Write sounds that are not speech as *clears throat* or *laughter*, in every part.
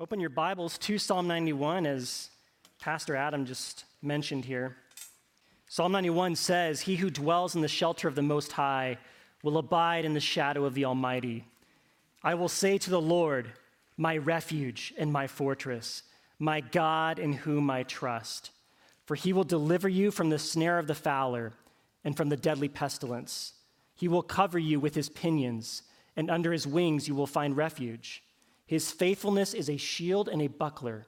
Open your Bibles to Psalm 91, as Pastor Adam just mentioned here. Psalm 91 says, He who dwells in the shelter of the Most High will abide in the shadow of the Almighty. I will say to the Lord, My refuge and my fortress, my God in whom I trust. For he will deliver you from the snare of the fowler and from the deadly pestilence. He will cover you with his pinions, and under his wings you will find refuge. His faithfulness is a shield and a buckler.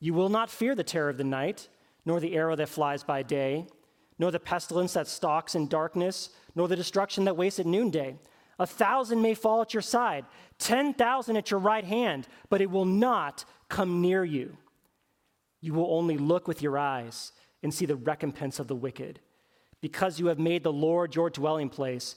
You will not fear the terror of the night, nor the arrow that flies by day, nor the pestilence that stalks in darkness, nor the destruction that wastes at noonday. A thousand may fall at your side, 10,000 at your right hand, but it will not come near you. You will only look with your eyes and see the recompense of the wicked. Because you have made the Lord your dwelling place,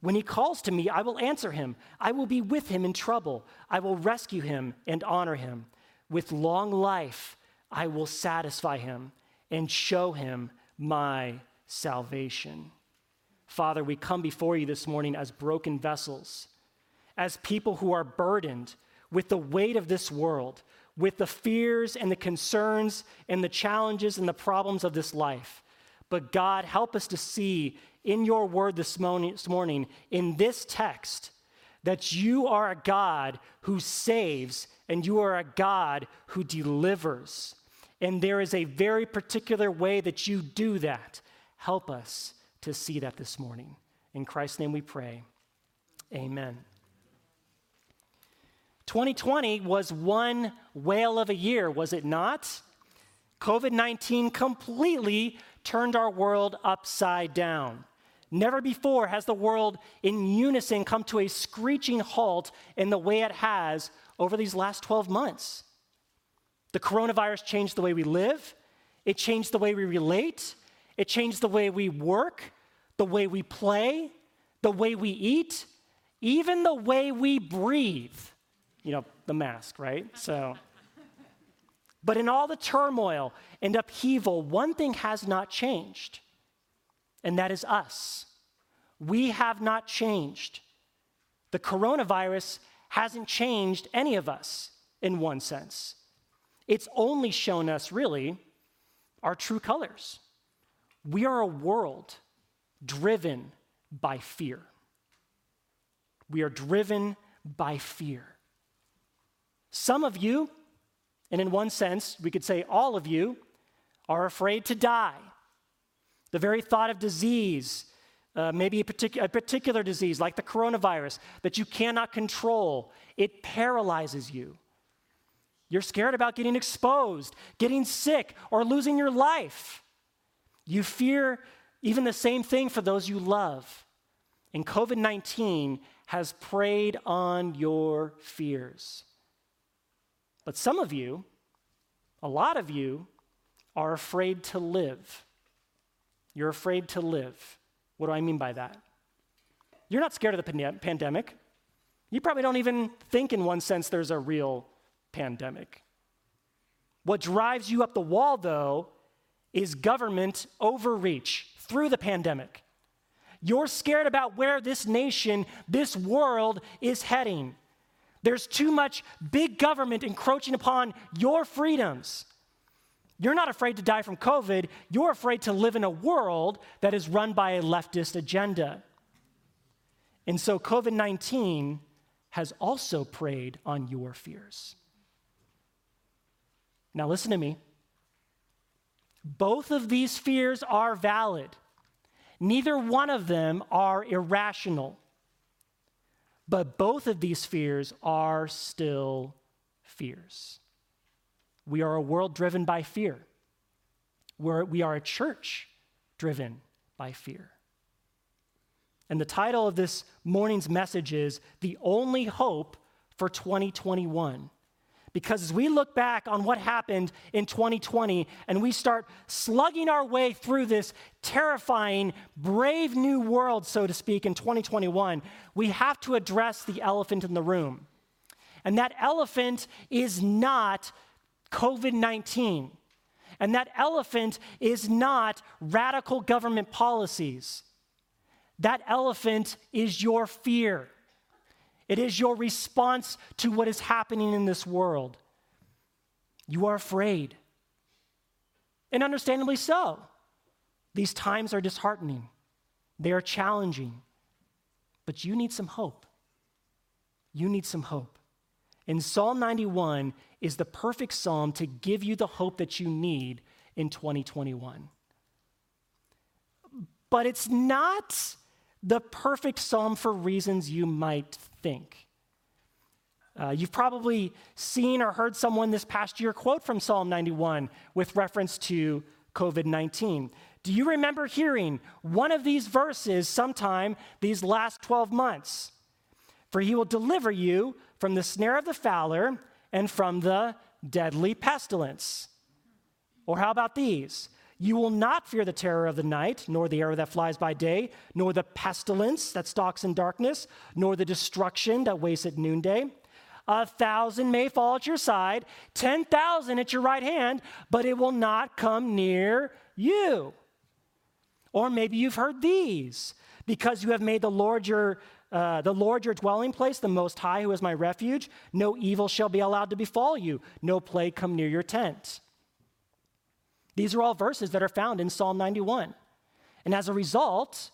When he calls to me, I will answer him. I will be with him in trouble. I will rescue him and honor him. With long life, I will satisfy him and show him my salvation. Father, we come before you this morning as broken vessels, as people who are burdened with the weight of this world, with the fears and the concerns and the challenges and the problems of this life. But God, help us to see in your word this morning, in this text, that you are a God who saves and you are a God who delivers. And there is a very particular way that you do that. Help us to see that this morning. In Christ's name we pray. Amen. 2020 was one whale of a year, was it not? COVID 19 completely turned our world upside down. Never before has the world in unison come to a screeching halt in the way it has over these last 12 months. The coronavirus changed the way we live, it changed the way we relate, it changed the way we work, the way we play, the way we eat, even the way we breathe. You know, the mask, right? So. But in all the turmoil and upheaval, one thing has not changed and that is us. We have not changed. The coronavirus hasn't changed any of us in one sense. It's only shown us, really, our true colors. We are a world driven by fear. We are driven by fear. Some of you, and in one sense, we could say all of you, are afraid to die the very thought of disease, uh, maybe a, a particular disease like the coronavirus that you cannot control, it paralyzes you. You're scared about getting exposed, getting sick, or losing your life. You fear even the same thing for those you love. And COVID 19 has preyed on your fears. But some of you, a lot of you, are afraid to live. You're afraid to live. What do I mean by that? You're not scared of the pandemic. You probably don't even think, in one sense, there's a real pandemic. What drives you up the wall, though, is government overreach through the pandemic. You're scared about where this nation, this world is heading. There's too much big government encroaching upon your freedoms. You're not afraid to die from COVID, you're afraid to live in a world that is run by a leftist agenda. And so COVID 19 has also preyed on your fears. Now, listen to me. Both of these fears are valid. Neither one of them are irrational. But both of these fears are still fears. We are a world driven by fear. We're, we are a church driven by fear. And the title of this morning's message is The Only Hope for 2021. Because as we look back on what happened in 2020 and we start slugging our way through this terrifying, brave new world, so to speak, in 2021, we have to address the elephant in the room. And that elephant is not COVID 19. And that elephant is not radical government policies. That elephant is your fear. It is your response to what is happening in this world. You are afraid. And understandably so. These times are disheartening, they are challenging. But you need some hope. You need some hope. In Psalm 91 is the perfect psalm to give you the hope that you need in 2021. But it's not the perfect psalm for reasons you might think. Uh, you've probably seen or heard someone this past year quote from Psalm 91 with reference to COVID 19. Do you remember hearing one of these verses sometime these last 12 months? For he will deliver you from the snare of the fowler and from the deadly pestilence. Or how about these? You will not fear the terror of the night, nor the arrow that flies by day, nor the pestilence that stalks in darkness, nor the destruction that wastes at noonday. A thousand may fall at your side, 10,000 at your right hand, but it will not come near you. Or maybe you've heard these because you have made the Lord your uh, the Lord your dwelling place, the Most High, who is my refuge. No evil shall be allowed to befall you, no plague come near your tent. These are all verses that are found in Psalm 91. And as a result,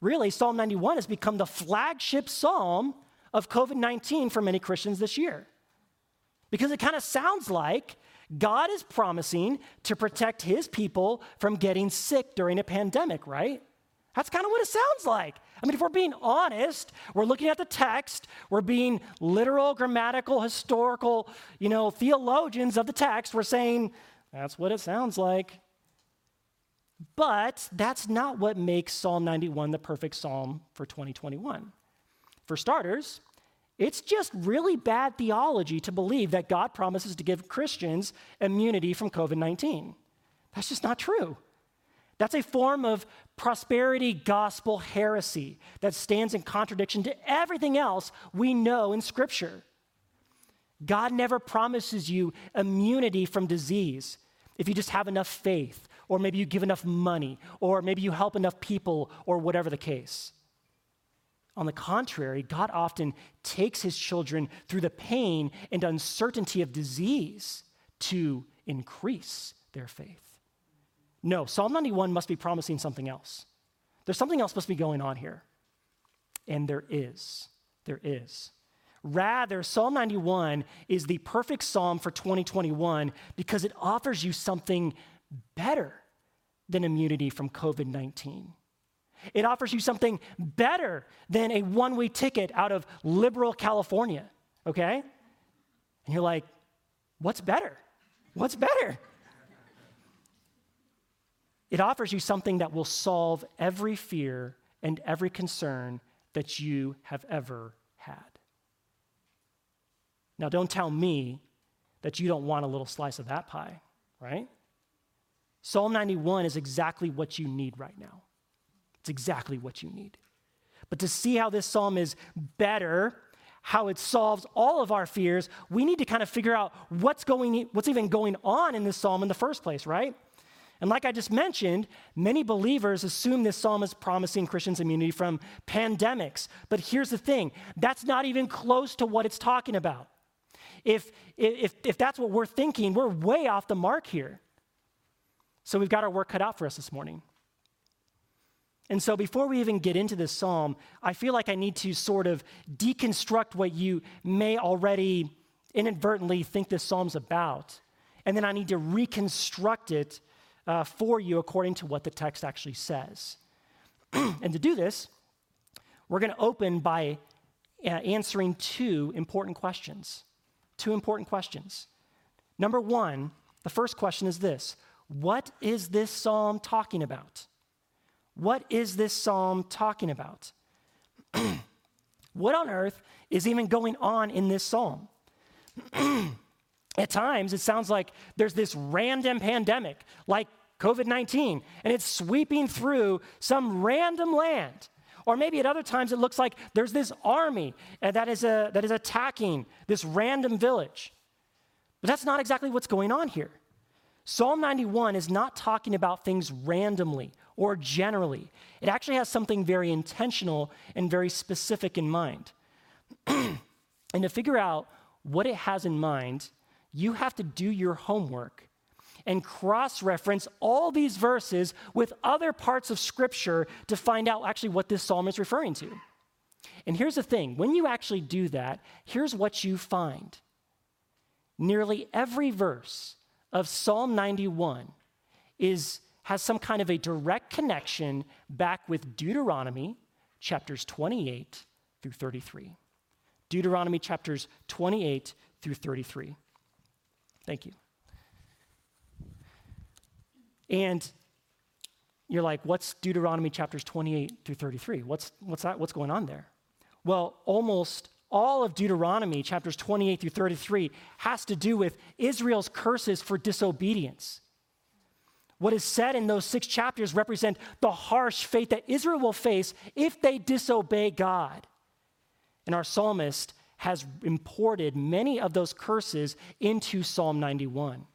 really, Psalm 91 has become the flagship psalm of COVID 19 for many Christians this year. Because it kind of sounds like God is promising to protect his people from getting sick during a pandemic, right? That's kind of what it sounds like. I mean, if we're being honest, we're looking at the text, we're being literal, grammatical, historical, you know, theologians of the text, we're saying that's what it sounds like. But that's not what makes Psalm 91 the perfect psalm for 2021. For starters, it's just really bad theology to believe that God promises to give Christians immunity from COVID 19. That's just not true. That's a form of prosperity gospel heresy that stands in contradiction to everything else we know in Scripture. God never promises you immunity from disease if you just have enough faith, or maybe you give enough money, or maybe you help enough people, or whatever the case. On the contrary, God often takes his children through the pain and uncertainty of disease to increase their faith. No, Psalm 91 must be promising something else. There's something else must be going on here. And there is. There is. Rather, Psalm 91 is the perfect psalm for 2021 because it offers you something better than immunity from COVID 19. It offers you something better than a one way ticket out of liberal California, okay? And you're like, what's better? What's better? It offers you something that will solve every fear and every concern that you have ever had. Now, don't tell me that you don't want a little slice of that pie, right? Psalm 91 is exactly what you need right now. It's exactly what you need. But to see how this psalm is better, how it solves all of our fears, we need to kind of figure out what's going what's even going on in this psalm in the first place, right? And like I just mentioned, many believers assume this psalm is promising Christians immunity from pandemics. But here's the thing that's not even close to what it's talking about. If, if, if that's what we're thinking, we're way off the mark here. So we've got our work cut out for us this morning. And so before we even get into this psalm, I feel like I need to sort of deconstruct what you may already inadvertently think this psalm's about. And then I need to reconstruct it uh, for you according to what the text actually says. *clears throat* and to do this, we're going to open by uh, answering two important questions two important questions. Number one, the first question is this What is this psalm talking about? What is this psalm talking about? *clears throat* what on earth is even going on in this psalm? *clears throat* At times, it sounds like there's this random pandemic, like COVID 19, and it's sweeping through some random land. Or maybe at other times it looks like there's this army uh, that is, a, that is attacking this random village. But that's not exactly what's going on here. Psalm 91 is not talking about things randomly or generally. It actually has something very intentional and very specific in mind. *clears throat* and to figure out what it has in mind, you have to do your homework and cross reference all these verses with other parts of Scripture to find out actually what this psalm is referring to. And here's the thing when you actually do that, here's what you find. Nearly every verse of Psalm 91 is, has some kind of a direct connection back with Deuteronomy chapters 28 through 33. Deuteronomy chapters 28 through 33. Thank you. And you're like, what's Deuteronomy chapters 28 through 33? What's, what's that? What's going on there? Well, almost all of Deuteronomy chapters 28 through 33 has to do with Israel's curses for disobedience. What is said in those six chapters represent the harsh fate that Israel will face if they disobey God. And our psalmist has imported many of those curses into Psalm 91.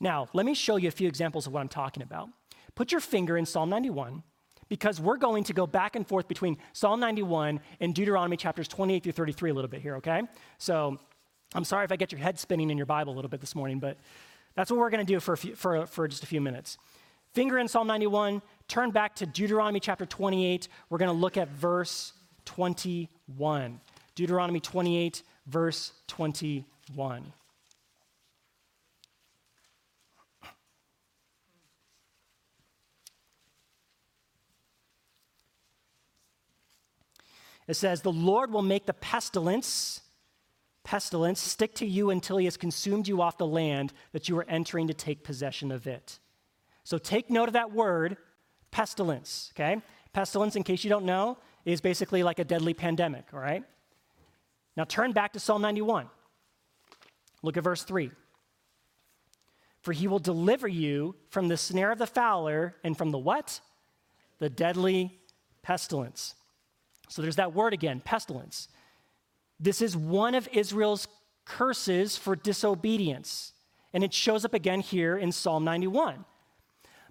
Now, let me show you a few examples of what I'm talking about. Put your finger in Psalm 91 because we're going to go back and forth between Psalm 91 and Deuteronomy chapters 28 through 33 a little bit here, okay? So I'm sorry if I get your head spinning in your Bible a little bit this morning, but that's what we're going to do for, few, for, for just a few minutes. Finger in Psalm 91, turn back to Deuteronomy chapter 28. We're going to look at verse 21. Deuteronomy 28, verse 21. It says, The Lord will make the pestilence, pestilence, stick to you until he has consumed you off the land that you are entering to take possession of it. So take note of that word, pestilence, okay? Pestilence, in case you don't know, is basically like a deadly pandemic, all right? Now turn back to Psalm 91. Look at verse 3. For he will deliver you from the snare of the fowler and from the what? The deadly pestilence. So there's that word again, pestilence. This is one of Israel's curses for disobedience. And it shows up again here in Psalm 91.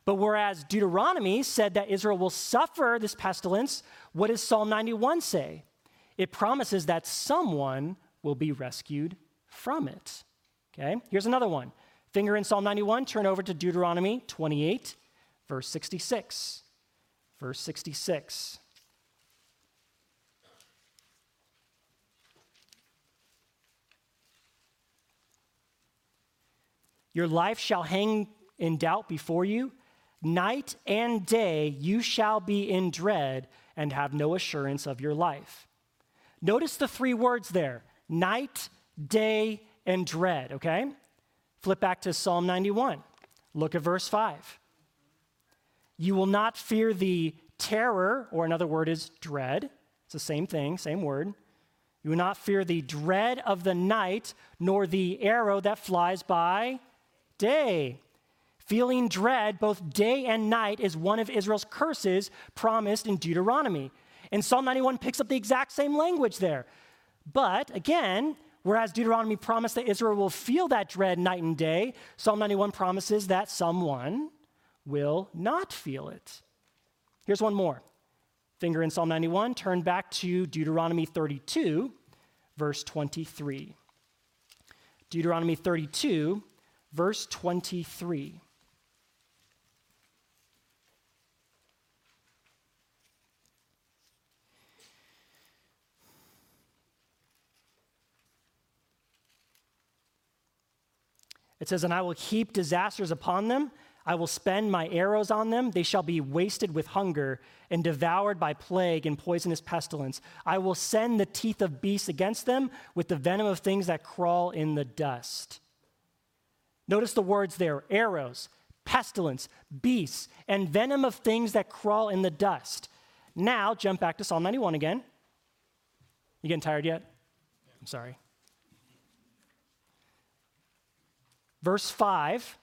But whereas Deuteronomy said that Israel will suffer this pestilence, what does Psalm 91 say? It promises that someone will be rescued from it. Okay, here's another one. Finger in Psalm 91, turn over to Deuteronomy 28, verse 66. Verse 66. Your life shall hang in doubt before you. Night and day you shall be in dread and have no assurance of your life. Notice the three words there night, day, and dread, okay? Flip back to Psalm 91. Look at verse 5. You will not fear the terror, or another word is dread. It's the same thing, same word. You will not fear the dread of the night, nor the arrow that flies by day. Feeling dread both day and night is one of Israel's curses promised in Deuteronomy. And Psalm 91 picks up the exact same language there. But again, whereas Deuteronomy promised that Israel will feel that dread night and day, Psalm 91 promises that someone will not feel it. Here's one more. Finger in Psalm 91, turn back to Deuteronomy 32, verse 23. Deuteronomy 32, verse 23. It says, And I will heap disasters upon them. I will spend my arrows on them. They shall be wasted with hunger and devoured by plague and poisonous pestilence. I will send the teeth of beasts against them with the venom of things that crawl in the dust. Notice the words there arrows, pestilence, beasts, and venom of things that crawl in the dust. Now, jump back to Psalm 91 again. You getting tired yet? I'm sorry. verse 5,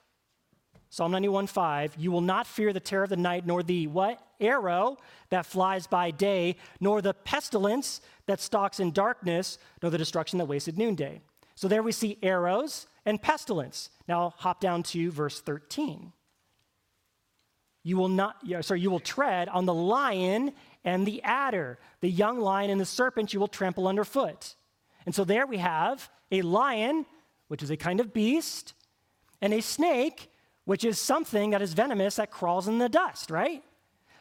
Psalm 91 5, you will not fear the terror of the night, nor the what? Arrow that flies by day, nor the pestilence that stalks in darkness, nor the destruction that wasted noonday. So there we see arrows and pestilence. Now hop down to verse 13. You will not, sorry, you will tread on the lion and the adder, the young lion and the serpent you will trample underfoot. And so there we have a lion, which is a kind of beast, and a snake, which is something that is venomous that crawls in the dust, right?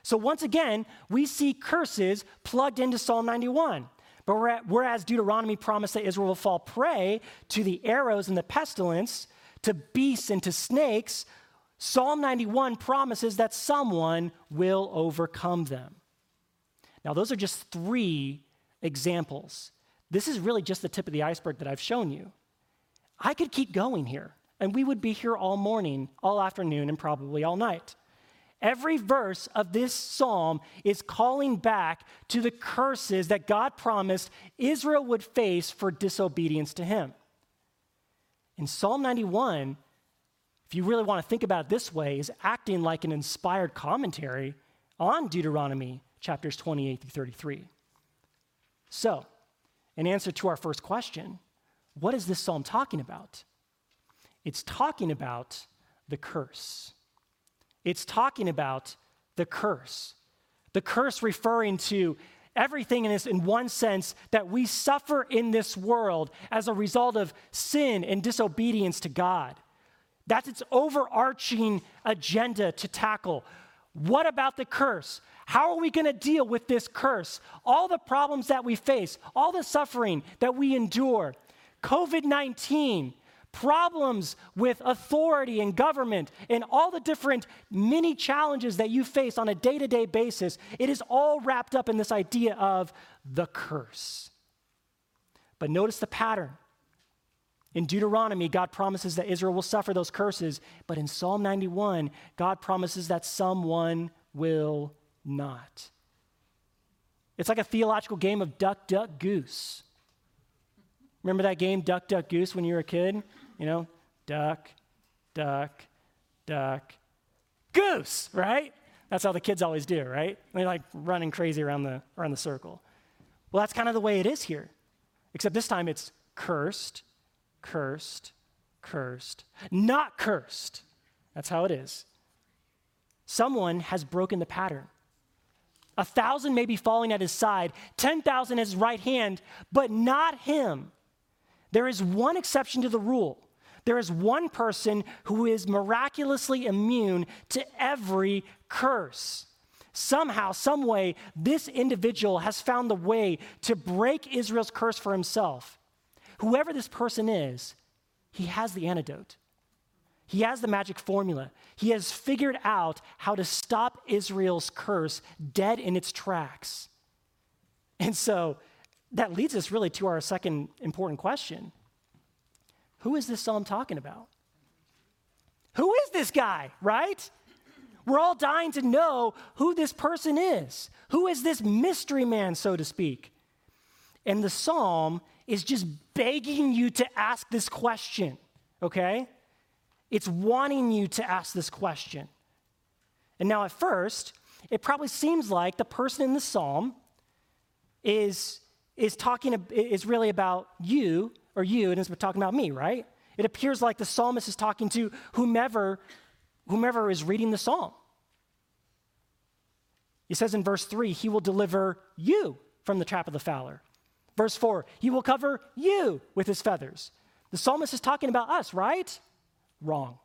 So once again, we see curses plugged into Psalm 91. But whereas Deuteronomy promised that Israel will fall prey to the arrows and the pestilence, to beasts and to snakes, Psalm 91 promises that someone will overcome them. Now, those are just three examples. This is really just the tip of the iceberg that I've shown you. I could keep going here, and we would be here all morning, all afternoon, and probably all night. Every verse of this psalm is calling back to the curses that God promised Israel would face for disobedience to Him. In Psalm 91, if you really want to think about it this way, is acting like an inspired commentary on Deuteronomy chapters 28 through 33. So, in answer to our first question, what is this psalm talking about? It's talking about the curse. It's talking about the curse. The curse referring to everything in this in one sense that we suffer in this world as a result of sin and disobedience to God. That's its overarching agenda to tackle. What about the curse? How are we going to deal with this curse? All the problems that we face, all the suffering that we endure, COVID 19, problems with authority and government, and all the different many challenges that you face on a day to day basis, it is all wrapped up in this idea of the curse. But notice the pattern. In Deuteronomy, God promises that Israel will suffer those curses, but in Psalm 91, God promises that someone will not. It's like a theological game of duck, duck, goose. Remember that game, duck, duck, goose, when you were a kid? You know, duck, duck, duck, goose, right? That's how the kids always do, right? They're like running crazy around the, around the circle. Well, that's kind of the way it is here, except this time it's cursed, cursed, cursed, not cursed. That's how it is. Someone has broken the pattern. A thousand may be falling at his side, 10,000 at his right hand, but not him. There is one exception to the rule. There is one person who is miraculously immune to every curse. Somehow, some way, this individual has found the way to break Israel's curse for himself. Whoever this person is, he has the antidote. He has the magic formula. He has figured out how to stop Israel's curse dead in its tracks. And so that leads us really to our second important question Who is this psalm talking about? Who is this guy, right? We're all dying to know who this person is. Who is this mystery man, so to speak? And the psalm is just begging you to ask this question, okay? It's wanting you to ask this question. And now, at first, it probably seems like the person in the psalm is, is talking, is really about you, or you, and is talking about me, right? It appears like the psalmist is talking to whomever, whomever is reading the psalm. He says in verse 3, He will deliver you from the trap of the fowler. Verse 4, He will cover you with His feathers. The psalmist is talking about us, right? Wrong.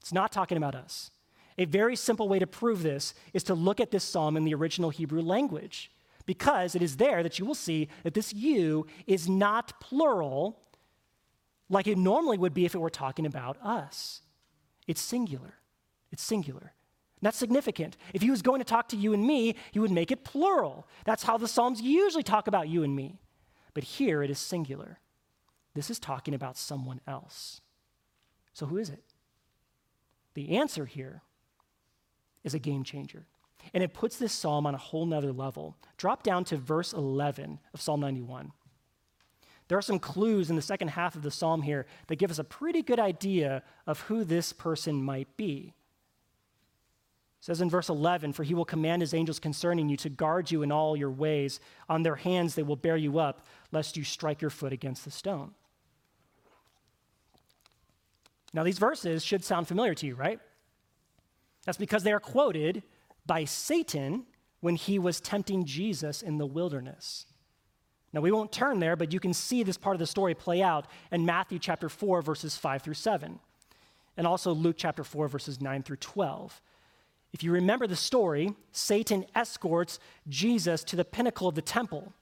It's not talking about us. A very simple way to prove this is to look at this psalm in the original Hebrew language, because it is there that you will see that this you is not plural like it normally would be if it were talking about us. It's singular. It's singular. That's significant. If he was going to talk to you and me, he would make it plural. That's how the Psalms usually talk about you and me. But here it is singular. This is talking about someone else. So, who is it? The answer here is a game changer. And it puts this psalm on a whole nother level. Drop down to verse 11 of Psalm 91. there are some clues in the second half of the psalm here that give us a pretty good idea of who this person might be. It says in verse 11, For he will command his angels concerning you to guard you in all your ways. On their hands they will bear you up, lest you strike your foot against the stone. Now, these verses should sound familiar to you, right? That's because they are quoted by Satan when he was tempting Jesus in the wilderness. Now, we won't turn there, but you can see this part of the story play out in Matthew chapter 4, verses 5 through 7, and also Luke chapter 4, verses 9 through 12. If you remember the story, Satan escorts Jesus to the pinnacle of the temple.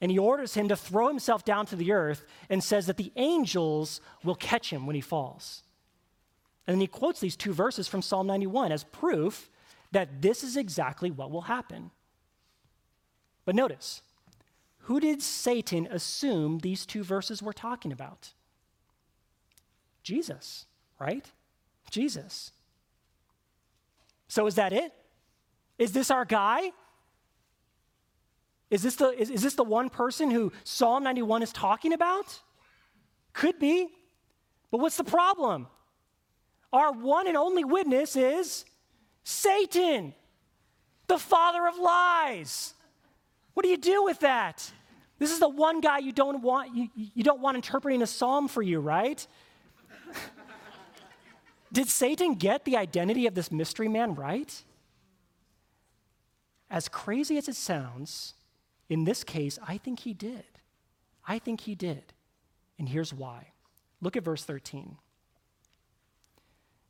And he orders him to throw himself down to the earth and says that the angels will catch him when he falls. And then he quotes these two verses from Psalm 91 as proof that this is exactly what will happen. But notice, who did Satan assume these two verses were talking about? Jesus, right? Jesus. So is that it? Is this our guy? Is this the, is, is this the one person who Psalm 91 is talking about? Could be. But what's the problem? Our one and only witness is Satan, the father of lies. What do you do with that? This is the one guy you don't want you, you don't want interpreting a psalm for you, right? *laughs* Did Satan get the identity of this mystery man right? As crazy as it sounds, in this case, I think he did. I think he did. And here's why. Look at verse 13.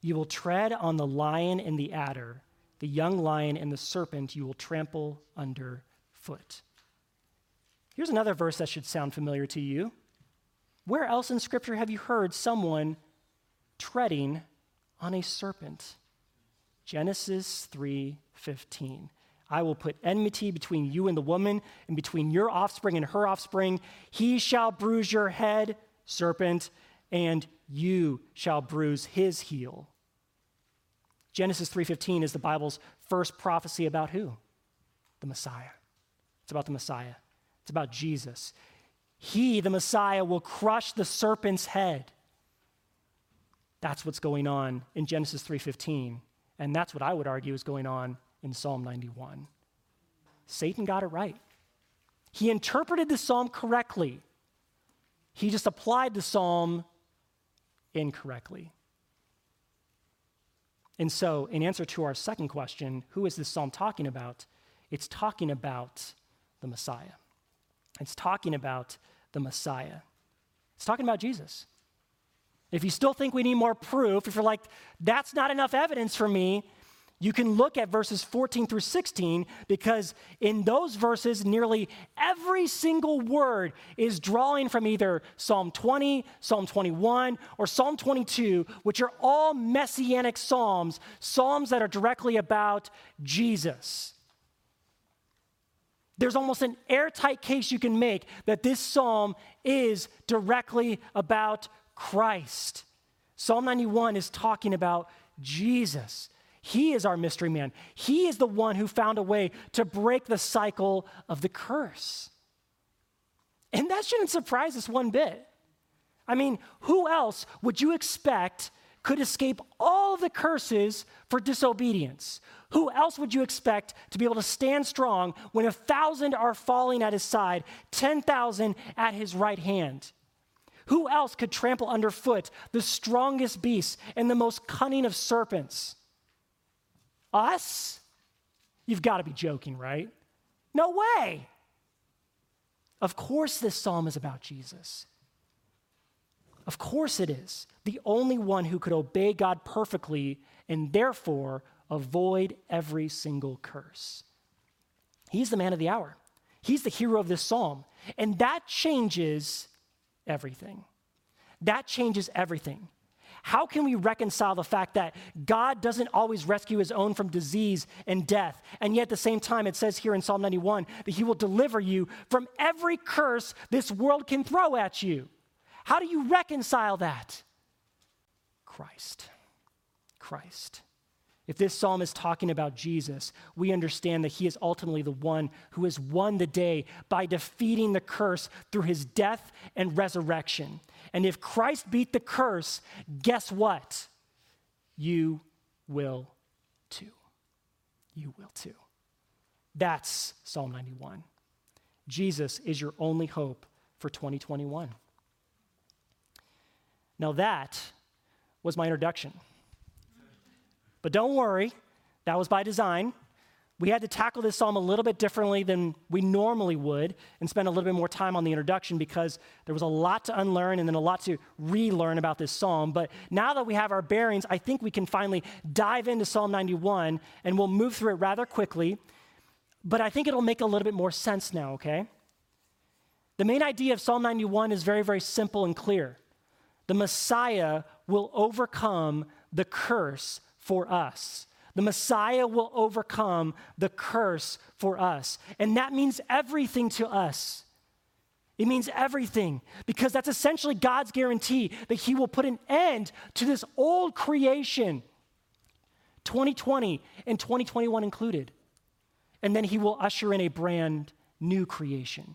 You will tread on the lion and the adder, the young lion and the serpent you will trample underfoot. Here's another verse that should sound familiar to you. Where else in Scripture have you heard someone treading on a serpent? Genesis 3:15. I will put enmity between you and the woman, and between your offspring and her offspring. He shall bruise your head, serpent, and you shall bruise his heel. Genesis 3:15 is the Bible's first prophecy about who? The Messiah. It's about the Messiah. It's about Jesus. He, the Messiah, will crush the serpent's head. That's what's going on in Genesis 3:15, and that's what I would argue is going on in Psalm 91. Satan got it right. He interpreted the psalm correctly. He just applied the psalm incorrectly. And so, in answer to our second question, who is this psalm talking about? It's talking about the Messiah. It's talking about the Messiah. It's talking about Jesus. If you still think we need more proof, if you're like, that's not enough evidence for me, you can look at verses 14 through 16 because in those verses, nearly every single word is drawing from either Psalm 20, Psalm 21, or Psalm 22, which are all messianic psalms, psalms that are directly about Jesus. There's almost an airtight case you can make that this psalm is directly about Christ. Psalm 91 is talking about Jesus. He is our mystery man. He is the one who found a way to break the cycle of the curse. And that shouldn't surprise us one bit. I mean, who else would you expect could escape all the curses for disobedience? Who else would you expect to be able to stand strong when a thousand are falling at his side, 10,000 at his right hand? Who else could trample underfoot the strongest beasts and the most cunning of serpents? Us? You've got to be joking, right? No way. Of course, this psalm is about Jesus. Of course, it is. The only one who could obey God perfectly and therefore avoid every single curse. He's the man of the hour. He's the hero of this psalm. And that changes everything. That changes everything. How can we reconcile the fact that God doesn't always rescue his own from disease and death? And yet at the same time, it says here in Psalm 91 that he will deliver you from every curse this world can throw at you. How do you reconcile that? Christ. Christ. If this psalm is talking about Jesus, we understand that he is ultimately the one who has won the day by defeating the curse through his death and resurrection. And if Christ beat the curse, guess what? You will too. You will too. That's Psalm 91. Jesus is your only hope for 2021. Now, that was my introduction. But don't worry, that was by design. We had to tackle this psalm a little bit differently than we normally would and spend a little bit more time on the introduction because there was a lot to unlearn and then a lot to relearn about this psalm. But now that we have our bearings, I think we can finally dive into Psalm 91 and we'll move through it rather quickly. But I think it'll make a little bit more sense now, okay? The main idea of Psalm 91 is very, very simple and clear. The Messiah will overcome the curse for us. The Messiah will overcome the curse for us. And that means everything to us. It means everything because that's essentially God's guarantee that He will put an end to this old creation, 2020 and 2021 included. And then He will usher in a brand new creation.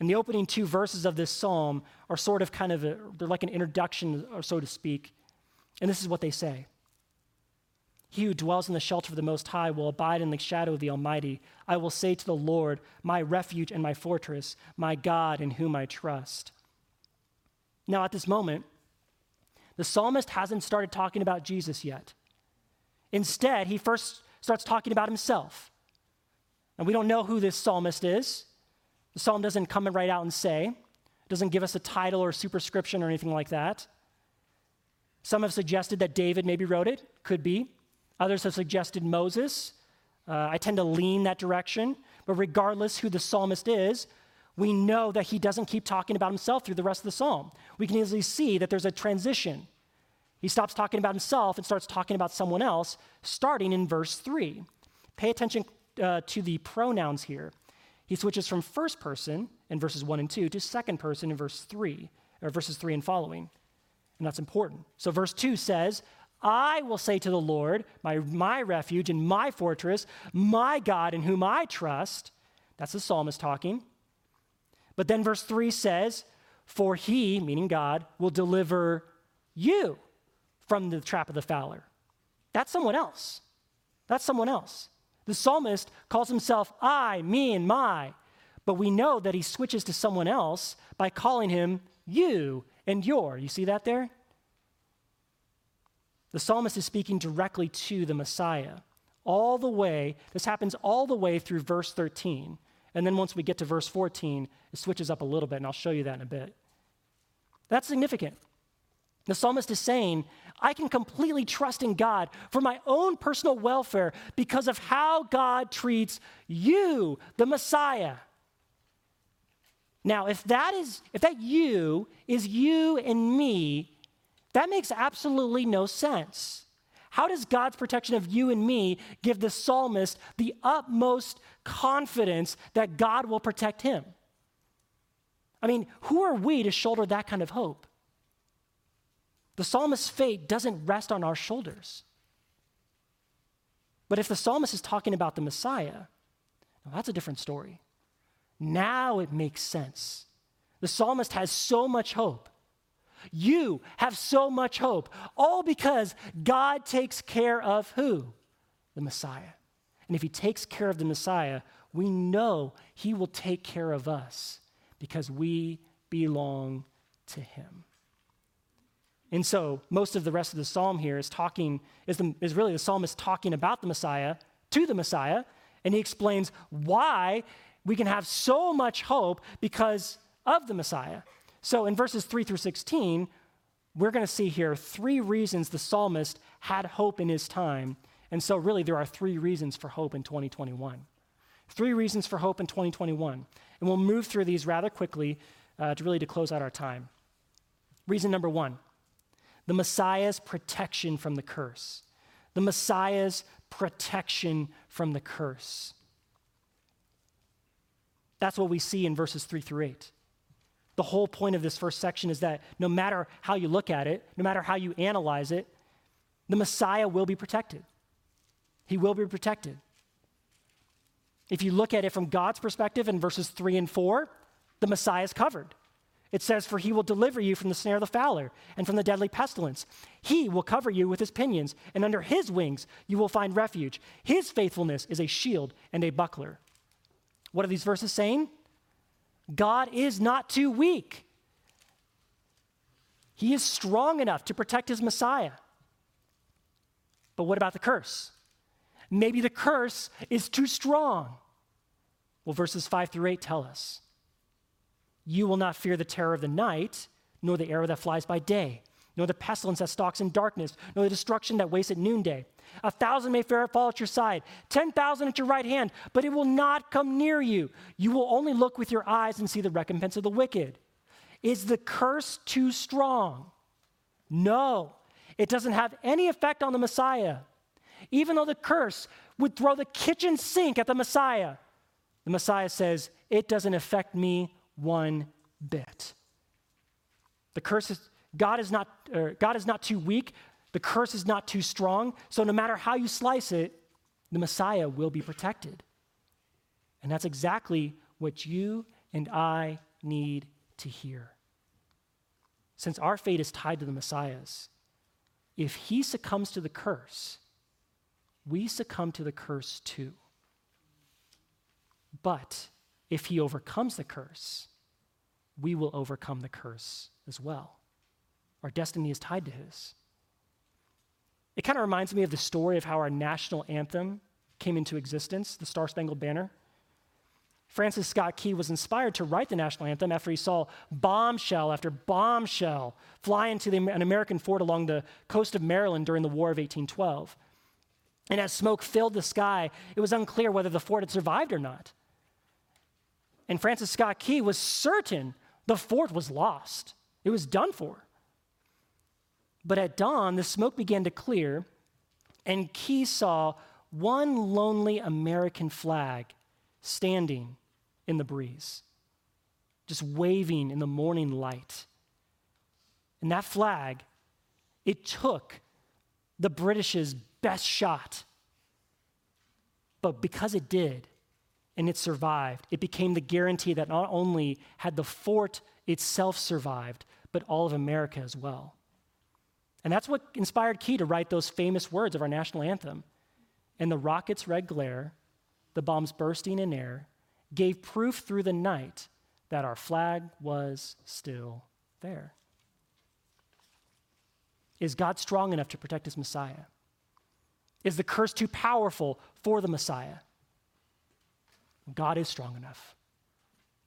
And the opening two verses of this psalm are sort of kind of, a, they're like an introduction, or so to speak. And this is what they say he who dwells in the shelter of the Most High will abide in the shadow of the Almighty. I will say to the Lord, my refuge and my fortress, my God in whom I trust. Now, at this moment, the psalmist hasn't started talking about Jesus yet. Instead, he first starts talking about himself. And we don't know who this psalmist is. The psalm doesn't come right out and say, it doesn't give us a title or superscription or anything like that. Some have suggested that David maybe wrote it, could be. Others have suggested Moses. Uh, I tend to lean that direction. But regardless who the psalmist is, we know that he doesn't keep talking about himself through the rest of the psalm. We can easily see that there's a transition. He stops talking about himself and starts talking about someone else, starting in verse 3. Pay attention uh, to the pronouns here. He switches from first person in verses 1 and 2 to second person in verse 3, or verses 3 and following. And that's important. So, verse 2 says, I will say to the Lord, my, my refuge and my fortress, my God in whom I trust. That's the psalmist talking. But then verse 3 says, For he, meaning God, will deliver you from the trap of the fowler. That's someone else. That's someone else. The psalmist calls himself I, me, and my, but we know that he switches to someone else by calling him you and your. You see that there? The psalmist is speaking directly to the Messiah. All the way, this happens all the way through verse 13. And then once we get to verse 14, it switches up a little bit, and I'll show you that in a bit. That's significant. The psalmist is saying, I can completely trust in God for my own personal welfare because of how God treats you, the Messiah. Now, if that is if that you is you and me, that makes absolutely no sense. How does God's protection of you and me give the psalmist the utmost confidence that God will protect him? I mean, who are we to shoulder that kind of hope? The psalmist's fate doesn't rest on our shoulders. But if the psalmist is talking about the Messiah, well, that's a different story. Now it makes sense. The psalmist has so much hope you have so much hope, all because God takes care of who? The Messiah. And if He takes care of the Messiah, we know He will take care of us because we belong to Him. And so, most of the rest of the psalm here is talking, is, the, is really the psalmist talking about the Messiah to the Messiah, and he explains why we can have so much hope because of the Messiah. So in verses 3 through 16, we're going to see here three reasons the psalmist had hope in his time. And so, really, there are three reasons for hope in 2021. Three reasons for hope in 2021. And we'll move through these rather quickly uh, to really to close out our time. Reason number one the Messiah's protection from the curse. The Messiah's protection from the curse. That's what we see in verses 3 through 8. The whole point of this first section is that no matter how you look at it, no matter how you analyze it, the Messiah will be protected. He will be protected. If you look at it from God's perspective in verses 3 and 4, the Messiah is covered. It says, For he will deliver you from the snare of the fowler and from the deadly pestilence. He will cover you with his pinions, and under his wings you will find refuge. His faithfulness is a shield and a buckler. What are these verses saying? God is not too weak. He is strong enough to protect his Messiah. But what about the curse? Maybe the curse is too strong. Well, verses 5 through 8 tell us you will not fear the terror of the night, nor the arrow that flies by day, nor the pestilence that stalks in darkness, nor the destruction that wastes at noonday. A thousand may fall at your side, 10,000 at your right hand, but it will not come near you. You will only look with your eyes and see the recompense of the wicked. Is the curse too strong? No, it doesn't have any effect on the Messiah. Even though the curse would throw the kitchen sink at the Messiah, the Messiah says, It doesn't affect me one bit. The curse is, God is not, God is not too weak. The curse is not too strong. So no matter how you slice it, the Messiah will be protected. And that's exactly what you and I need to hear. Since our fate is tied to the Messiah's, if he succumbs to the curse, we succumb to the curse too. But if he overcomes the curse, we will overcome the curse as well. Our destiny is tied to his. It kind of reminds me of the story of how our national anthem came into existence, the Star Spangled Banner. Francis Scott Key was inspired to write the national anthem after he saw bombshell after bombshell fly into the, an American fort along the coast of Maryland during the War of 1812. And as smoke filled the sky, it was unclear whether the fort had survived or not. And Francis Scott Key was certain the fort was lost, it was done for. But at dawn, the smoke began to clear, and Key saw one lonely American flag standing in the breeze, just waving in the morning light. And that flag, it took the British's best shot. But because it did, and it survived, it became the guarantee that not only had the fort itself survived, but all of America as well. And that's what inspired Key to write those famous words of our national anthem. And the rocket's red glare, the bombs bursting in air, gave proof through the night that our flag was still there. Is God strong enough to protect his Messiah? Is the curse too powerful for the Messiah? God is strong enough.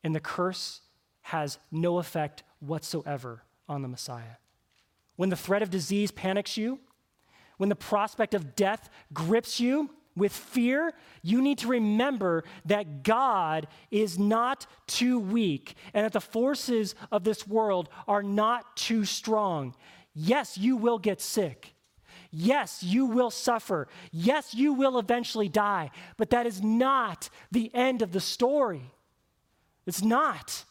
And the curse has no effect whatsoever on the Messiah. When the threat of disease panics you, when the prospect of death grips you with fear, you need to remember that God is not too weak and that the forces of this world are not too strong. Yes, you will get sick. Yes, you will suffer. Yes, you will eventually die. But that is not the end of the story. It's not.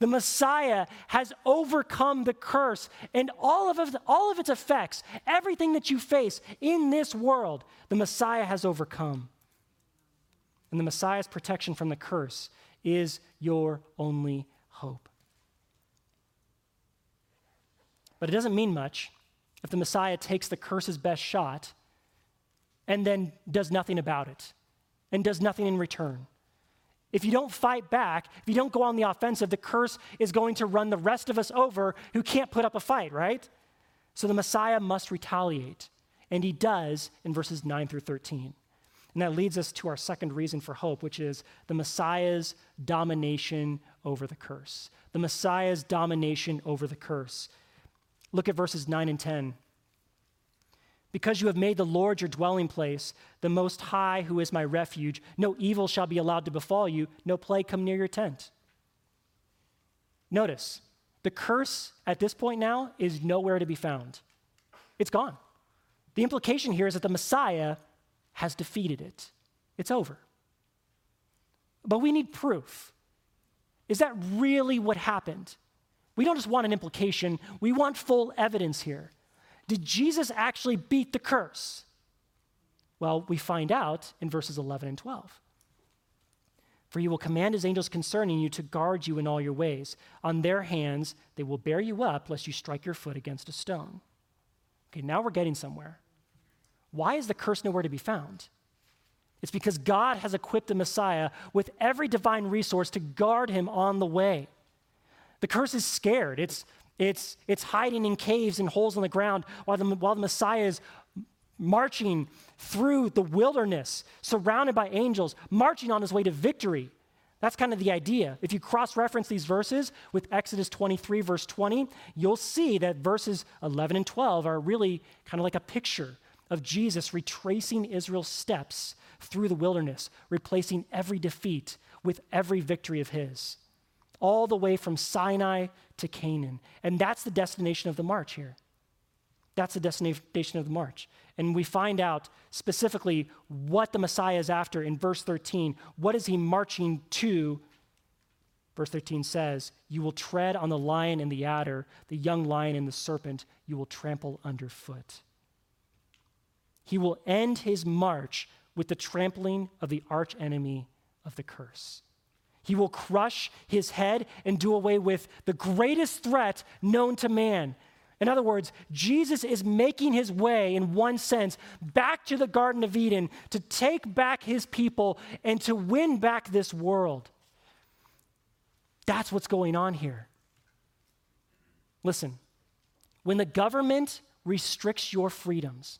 The Messiah has overcome the curse and all of, all of its effects, everything that you face in this world, the Messiah has overcome. And the Messiah's protection from the curse is your only hope. But it doesn't mean much if the Messiah takes the curse's best shot and then does nothing about it and does nothing in return. If you don't fight back, if you don't go on the offensive, the curse is going to run the rest of us over who can't put up a fight, right? So the Messiah must retaliate. And he does in verses 9 through 13. And that leads us to our second reason for hope, which is the Messiah's domination over the curse. The Messiah's domination over the curse. Look at verses 9 and 10. Because you have made the Lord your dwelling place, the Most High, who is my refuge, no evil shall be allowed to befall you, no plague come near your tent. Notice, the curse at this point now is nowhere to be found. It's gone. The implication here is that the Messiah has defeated it. It's over. But we need proof. Is that really what happened? We don't just want an implication, we want full evidence here. Did Jesus actually beat the curse? Well, we find out in verses 11 and 12. For he will command his angels concerning you to guard you in all your ways. On their hands they will bear you up, lest you strike your foot against a stone. Okay, now we're getting somewhere. Why is the curse nowhere to be found? It's because God has equipped the Messiah with every divine resource to guard him on the way. The curse is scared. It's, it's, it's hiding in caves and holes in the ground while the, while the Messiah is marching through the wilderness, surrounded by angels, marching on his way to victory. That's kind of the idea. If you cross reference these verses with Exodus 23, verse 20, you'll see that verses 11 and 12 are really kind of like a picture of Jesus retracing Israel's steps through the wilderness, replacing every defeat with every victory of his, all the way from Sinai to Canaan. And that's the destination of the march here. That's the destination of the march. And we find out specifically what the Messiah is after in verse 13. What is he marching to? Verse 13 says, You will tread on the lion and the adder, the young lion and the serpent, you will trample underfoot. He will end his march with the trampling of the arch enemy of the curse. He will crush his head and do away with the greatest threat known to man in other words, Jesus is making his way, in one sense, back to the Garden of Eden to take back his people and to win back this world. That's what's going on here. Listen, when the government restricts your freedoms,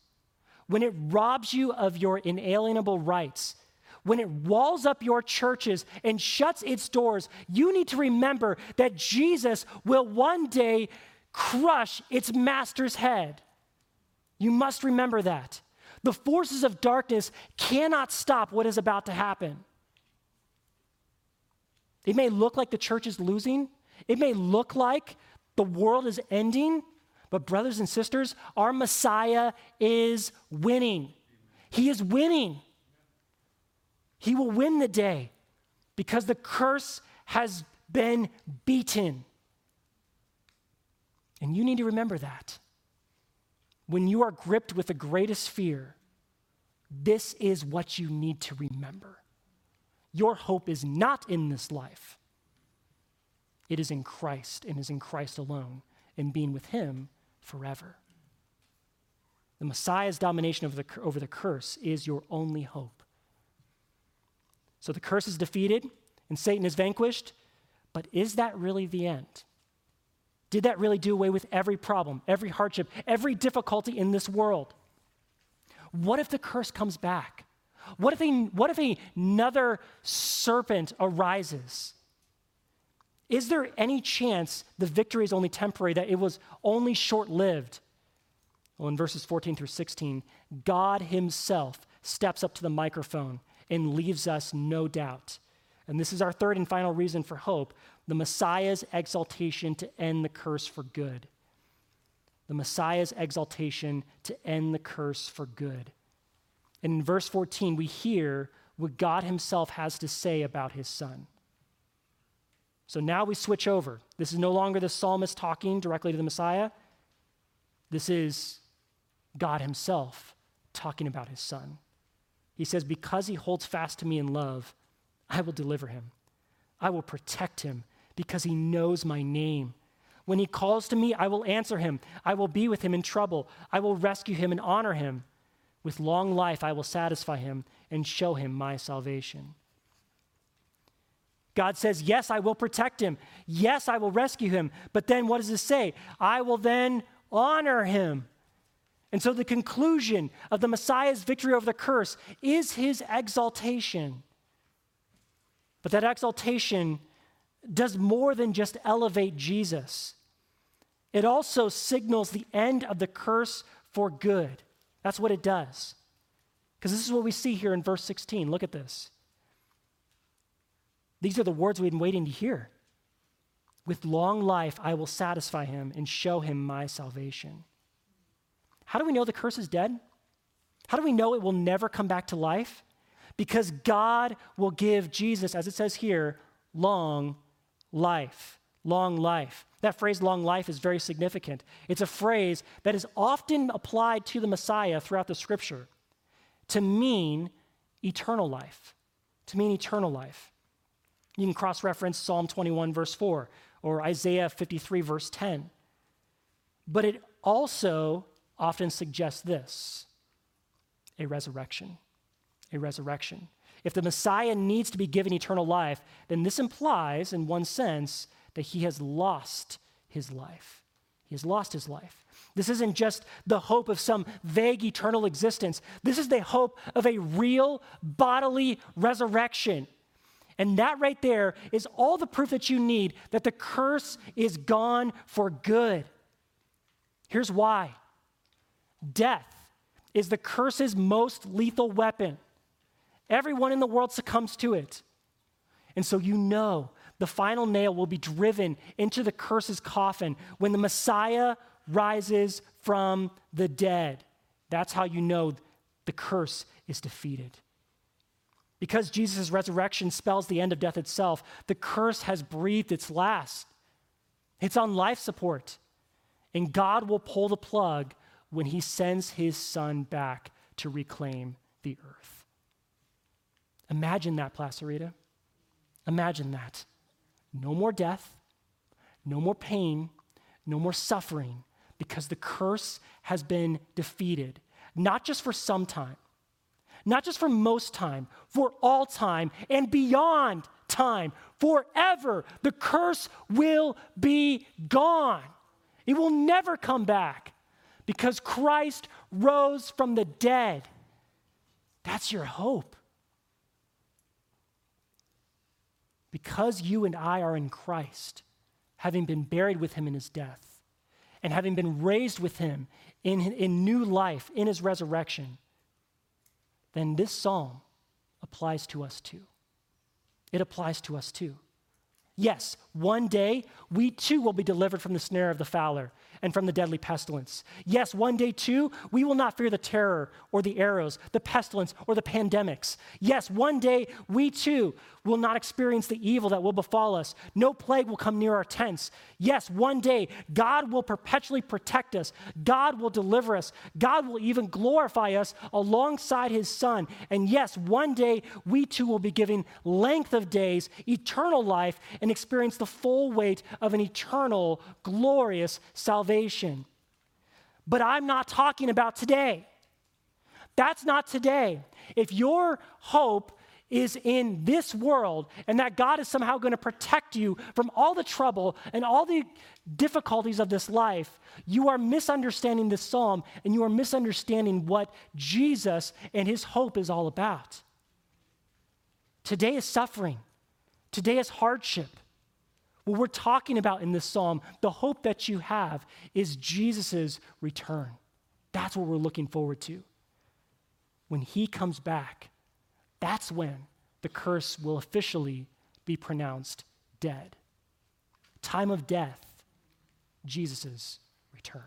when it robs you of your inalienable rights, when it walls up your churches and shuts its doors, you need to remember that Jesus will one day crush its master's head. You must remember that. The forces of darkness cannot stop what is about to happen. It may look like the church is losing, it may look like the world is ending, but, brothers and sisters, our Messiah is winning. He is winning. He will win the day because the curse has been beaten. And you need to remember that. When you are gripped with the greatest fear, this is what you need to remember. Your hope is not in this life, it is in Christ and is in Christ alone and being with Him forever. The Messiah's domination over the, over the curse is your only hope. So the curse is defeated and Satan is vanquished, but is that really the end? Did that really do away with every problem, every hardship, every difficulty in this world? What if the curse comes back? What if, a, what if another serpent arises? Is there any chance the victory is only temporary, that it was only short lived? Well, in verses 14 through 16, God Himself steps up to the microphone and leaves us no doubt. And this is our third and final reason for hope the Messiah's exaltation to end the curse for good. The Messiah's exaltation to end the curse for good. And in verse 14, we hear what God Himself has to say about His Son. So now we switch over. This is no longer the psalmist talking directly to the Messiah. This is God Himself talking about His Son. He says, Because He holds fast to me in love, I will deliver Him, I will protect Him because he knows my name. When he calls to me, I will answer him. I will be with him in trouble. I will rescue him and honor him. With long life, I will satisfy him and show him my salvation. God says, Yes, I will protect him. Yes, I will rescue him. But then what does it say? I will then honor him. And so the conclusion of the Messiah's victory over the curse is his exaltation. But that exaltation does more than just elevate Jesus, it also signals the end of the curse for good. That's what it does. Because this is what we see here in verse 16. Look at this. These are the words we've been waiting to hear. With long life, I will satisfy him and show him my salvation. How do we know the curse is dead? How do we know it will never come back to life? Because God will give Jesus, as it says here, long life. long life. That phrase, long life, is very significant. It's a phrase that is often applied to the Messiah throughout the scripture to mean eternal life. To mean eternal life. You can cross reference Psalm 21, verse 4, or Isaiah 53, verse 10. But it also often suggests this a resurrection. A resurrection. If the Messiah needs to be given eternal life, then this implies, in one sense, that he has lost his life. He has lost his life. This isn't just the hope of some vague eternal existence. This is the hope of a real bodily resurrection. And that right there is all the proof that you need that the curse is gone for good. Here's why death is the curse's most lethal weapon. Everyone in the world succumbs to it. And so you know the final nail will be driven into the curse's coffin when the Messiah rises from the dead. That's how you know the curse is defeated. Because Jesus' resurrection spells the end of death itself, the curse has breathed its last. It's on life support. And God will pull the plug when he sends his son back to reclaim the earth. Imagine that, Placerita. Imagine that. No more death, no more pain, no more suffering, because the curse has been defeated, not just for some time, not just for most time, for all time and beyond time. Forever, the curse will be gone. It will never come back because Christ rose from the dead. That's your hope. because you and I are in Christ, having been buried with him in his death, and having been raised with him in, in new life, in his resurrection, then this psalm applies to us too. It applies to us too. Yes, one day we too will be delivered from the snare of the fowler and from the deadly pestilence. Yes, one day too, we will not fear the terror or the arrows, the pestilence or the pandemics. Yes, one day we too will not experience the evil that will befall us. No plague will come near our tents. Yes, one day God will perpetually protect us. God will deliver us. God will even glorify us alongside his son. And yes, one day we too will be given length of days, eternal life, and experience the full weight of an eternal, glorious salvation. But I'm not talking about today. That's not today. If your hope is in this world and that God is somehow going to protect you from all the trouble and all the difficulties of this life, you are misunderstanding this psalm and you are misunderstanding what Jesus and his hope is all about. Today is suffering, today is hardship. What we're talking about in this psalm, the hope that you have is Jesus' return. That's what we're looking forward to. When he comes back, that's when the curse will officially be pronounced dead. Time of death, Jesus' return.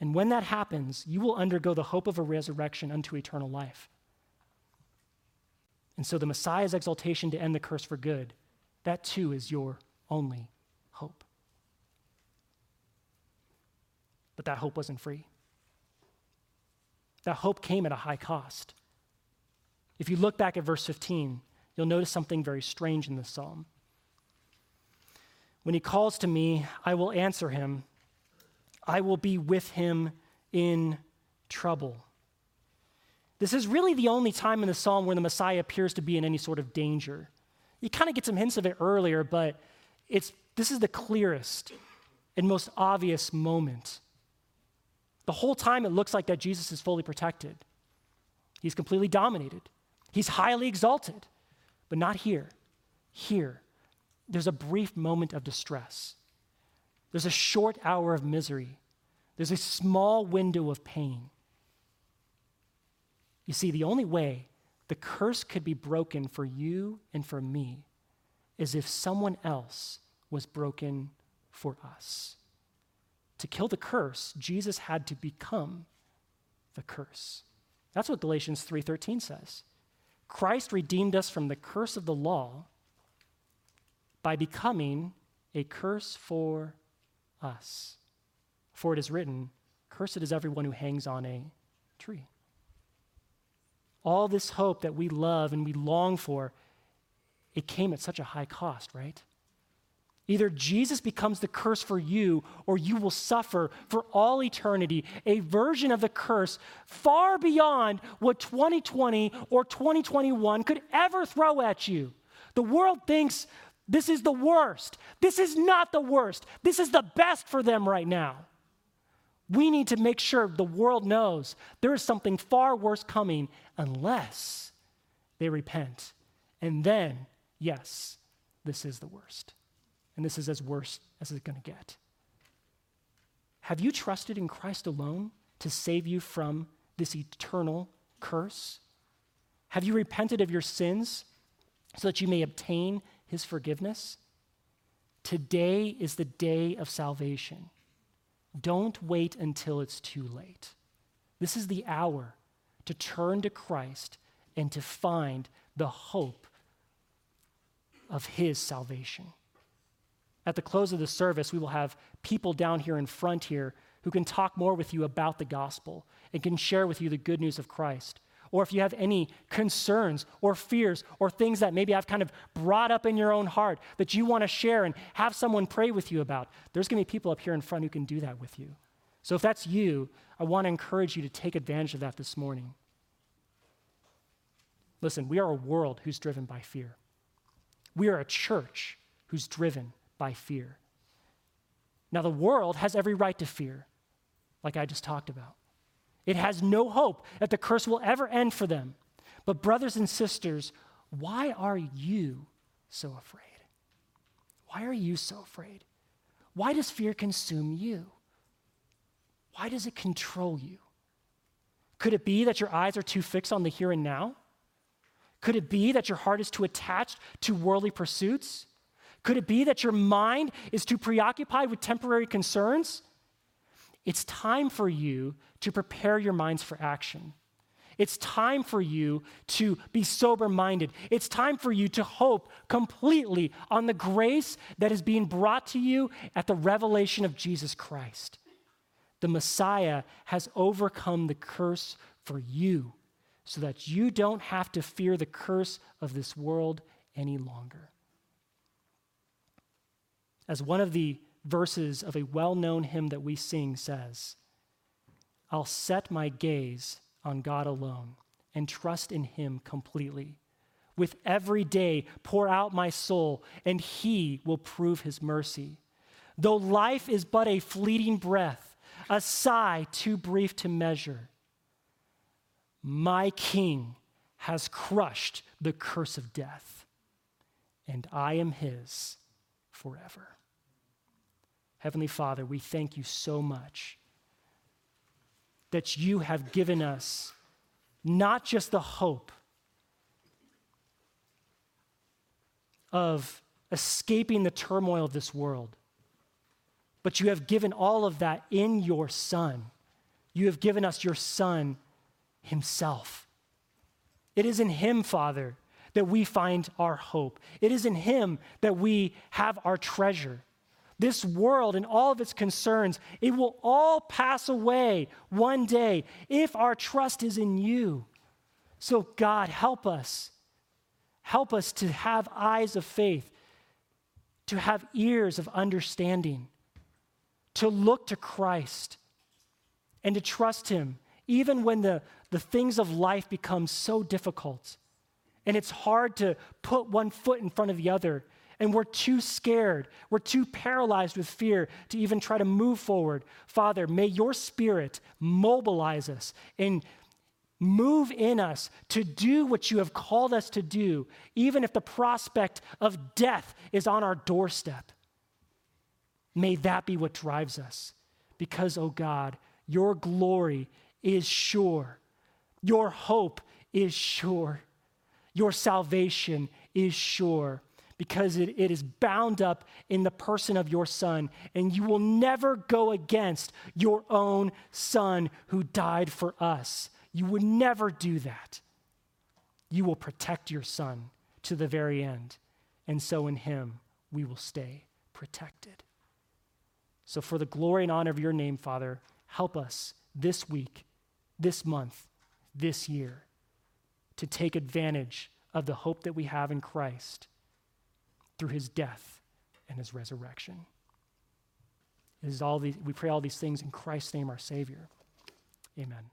And when that happens, you will undergo the hope of a resurrection unto eternal life. And so the Messiah's exaltation to end the curse for good, that too is your only hope. But that hope wasn't free. That hope came at a high cost. If you look back at verse 15, you'll notice something very strange in this psalm. When he calls to me, I will answer him. I will be with him in trouble. This is really the only time in the psalm where the Messiah appears to be in any sort of danger. You kind of get some hints of it earlier, but it's, this is the clearest and most obvious moment. The whole time it looks like that Jesus is fully protected. He's completely dominated. He's highly exalted, but not here. Here, there's a brief moment of distress. There's a short hour of misery. There's a small window of pain. You see, the only way the curse could be broken for you and for me is if someone else was broken for us. To kill the curse, Jesus had to become the curse. That's what Galatians 3:13 says. Christ redeemed us from the curse of the law by becoming a curse for us. For it is written, Cursed is everyone who hangs on a tree. All this hope that we love and we long for, it came at such a high cost, right? Either Jesus becomes the curse for you, or you will suffer for all eternity a version of the curse far beyond what 2020 or 2021 could ever throw at you. The world thinks this is the worst. This is not the worst. This is the best for them right now. We need to make sure the world knows there is something far worse coming unless they repent. And then, yes, this is the worst and this is as worse as it's going to get. Have you trusted in Christ alone to save you from this eternal curse? Have you repented of your sins so that you may obtain his forgiveness? Today is the day of salvation. Don't wait until it's too late. This is the hour to turn to Christ and to find the hope of his salvation. At the close of the service, we will have people down here in front here who can talk more with you about the gospel and can share with you the good news of Christ. Or if you have any concerns or fears or things that maybe I've kind of brought up in your own heart that you want to share and have someone pray with you about, there's going to be people up here in front who can do that with you. So if that's you, I want to encourage you to take advantage of that this morning. Listen, we are a world who's driven by fear. We are a church who's driven by fear. Now, the world has every right to fear, like I just talked about. It has no hope that the curse will ever end for them. But, brothers and sisters, why are you so afraid? Why are you so afraid? Why does fear consume you? Why does it control you? Could it be that your eyes are too fixed on the here and now? Could it be that your heart is too attached to worldly pursuits? Could it be that your mind is too preoccupied with temporary concerns? It's time for you to prepare your minds for action. It's time for you to be sober minded. It's time for you to hope completely on the grace that is being brought to you at the revelation of Jesus Christ. The Messiah has overcome the curse for you so that you don't have to fear the curse of this world any longer. As one of the verses of a well known hymn that we sing says, I'll set my gaze on God alone and trust in Him completely. With every day, pour out my soul, and He will prove His mercy. Though life is but a fleeting breath, a sigh too brief to measure, my King has crushed the curse of death, and I am His forever. Heavenly Father, we thank you so much that you have given us not just the hope of escaping the turmoil of this world, but you have given all of that in your Son. You have given us your Son Himself. It is in Him, Father, that we find our hope. It is in Him that we have our treasure. This world and all of its concerns, it will all pass away one day if our trust is in you. So, God, help us. Help us to have eyes of faith, to have ears of understanding, to look to Christ, and to trust Him, even when the, the things of life become so difficult. And it's hard to put one foot in front of the other and we're too scared, we're too paralyzed with fear to even try to move forward. Father, may your spirit mobilize us and move in us to do what you have called us to do, even if the prospect of death is on our doorstep. May that be what drives us. Because, oh God, your glory is sure, your hope is sure, your salvation is sure because it, it is bound up in the person of your son. And you will never go against your own son who died for us. You would never do that. You will protect your son to the very end. And so in him we will stay protected. So, for the glory and honor of your name, Father, help us this week, this month, this year to take advantage of the hope that we have in Christ through his death and his resurrection. It is all these, we pray all these things in Christ's name, our Savior. Amen.